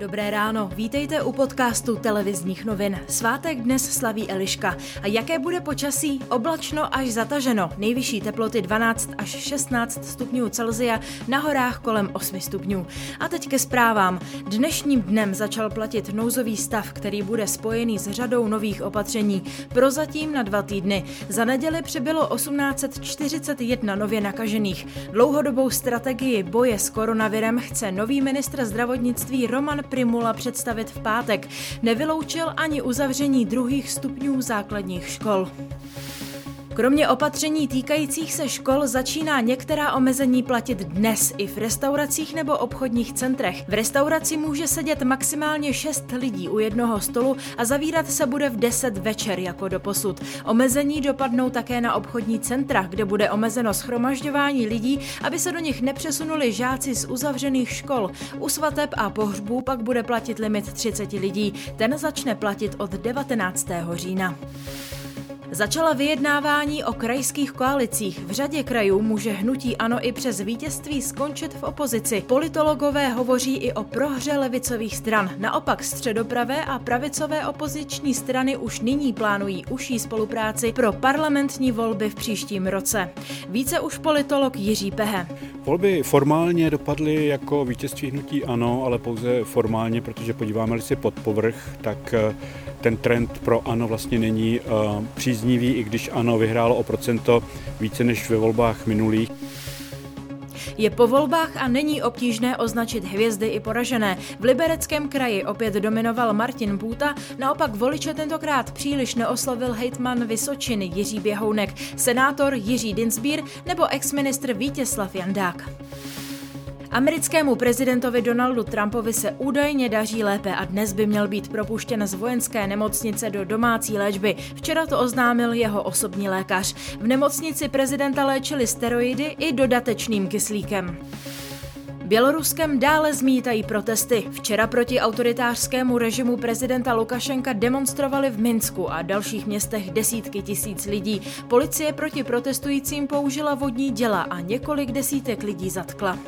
Dobré ráno, vítejte u podcastu televizních novin. Svátek dnes slaví Eliška. A jaké bude počasí? Oblačno až zataženo. Nejvyšší teploty 12 až 16 stupňů Celzia, na horách kolem 8 stupňů. A teď ke zprávám. Dnešním dnem začal platit nouzový stav, který bude spojený s řadou nových opatření. Prozatím na dva týdny. Za neděli přibylo 1841 nově nakažených. Dlouhodobou strategii boje s koronavirem chce nový ministr zdravotnictví Roman Primula představit v pátek. Nevyloučil ani uzavření druhých stupňů základních škol. Kromě opatření týkajících se škol začíná některá omezení platit dnes i v restauracích nebo obchodních centrech. V restauraci může sedět maximálně 6 lidí u jednoho stolu a zavírat se bude v 10 večer jako do posud. Omezení dopadnou také na obchodní centra, kde bude omezeno schromažďování lidí, aby se do nich nepřesunuli žáci z uzavřených škol. U svateb a pohřbů pak bude platit limit 30 lidí. Ten začne platit od 19. října. Začala vyjednávání o krajských koalicích. V řadě krajů může hnutí ANO i přes vítězství skončit v opozici. Politologové hovoří i o prohře levicových stran. Naopak středopravé a pravicové opoziční strany už nyní plánují užší spolupráci pro parlamentní volby v příštím roce. Více už politolog Jiří Pehe. Volby formálně dopadly jako vítězství hnutí ANO, ale pouze formálně, protože podíváme-li si pod povrch, tak eh, ten trend pro ANO vlastně není uh, příznivý, i když ANO vyhrálo o procento více než ve volbách minulých. Je po volbách a není obtížné označit hvězdy i poražené. V libereckém kraji opět dominoval Martin Bůta, naopak voliče tentokrát příliš neoslovil hejtman Vysočiny Jiří Běhounek, senátor Jiří Dinsbír nebo exministr Vítězslav Jandák. Americkému prezidentovi Donaldu Trumpovi se údajně daří lépe a dnes by měl být propuštěn z vojenské nemocnice do domácí léčby. Včera to oznámil jeho osobní lékař. V nemocnici prezidenta léčili steroidy i dodatečným kyslíkem. Běloruskem dále zmítají protesty. Včera proti autoritářskému režimu prezidenta Lukašenka demonstrovali v Minsku a dalších městech desítky tisíc lidí. Policie proti protestujícím použila vodní děla a několik desítek lidí zatkla.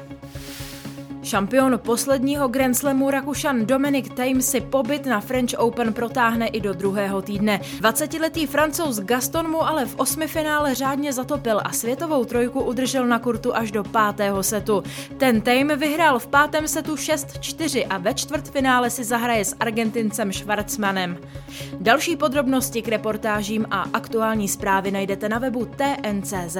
Šampion posledního Grand Slamu Rakušan Dominic Thiem si pobyt na French Open protáhne i do druhého týdne. 20-letý francouz Gaston mu ale v osmifinále řádně zatopil a světovou trojku udržel na kurtu až do pátého setu. Ten Thiem vyhrál v pátém setu 6-4 a ve čtvrtfinále si zahraje s Argentincem Schwarzmanem. Další podrobnosti k reportážím a aktuální zprávy najdete na webu TNCZ.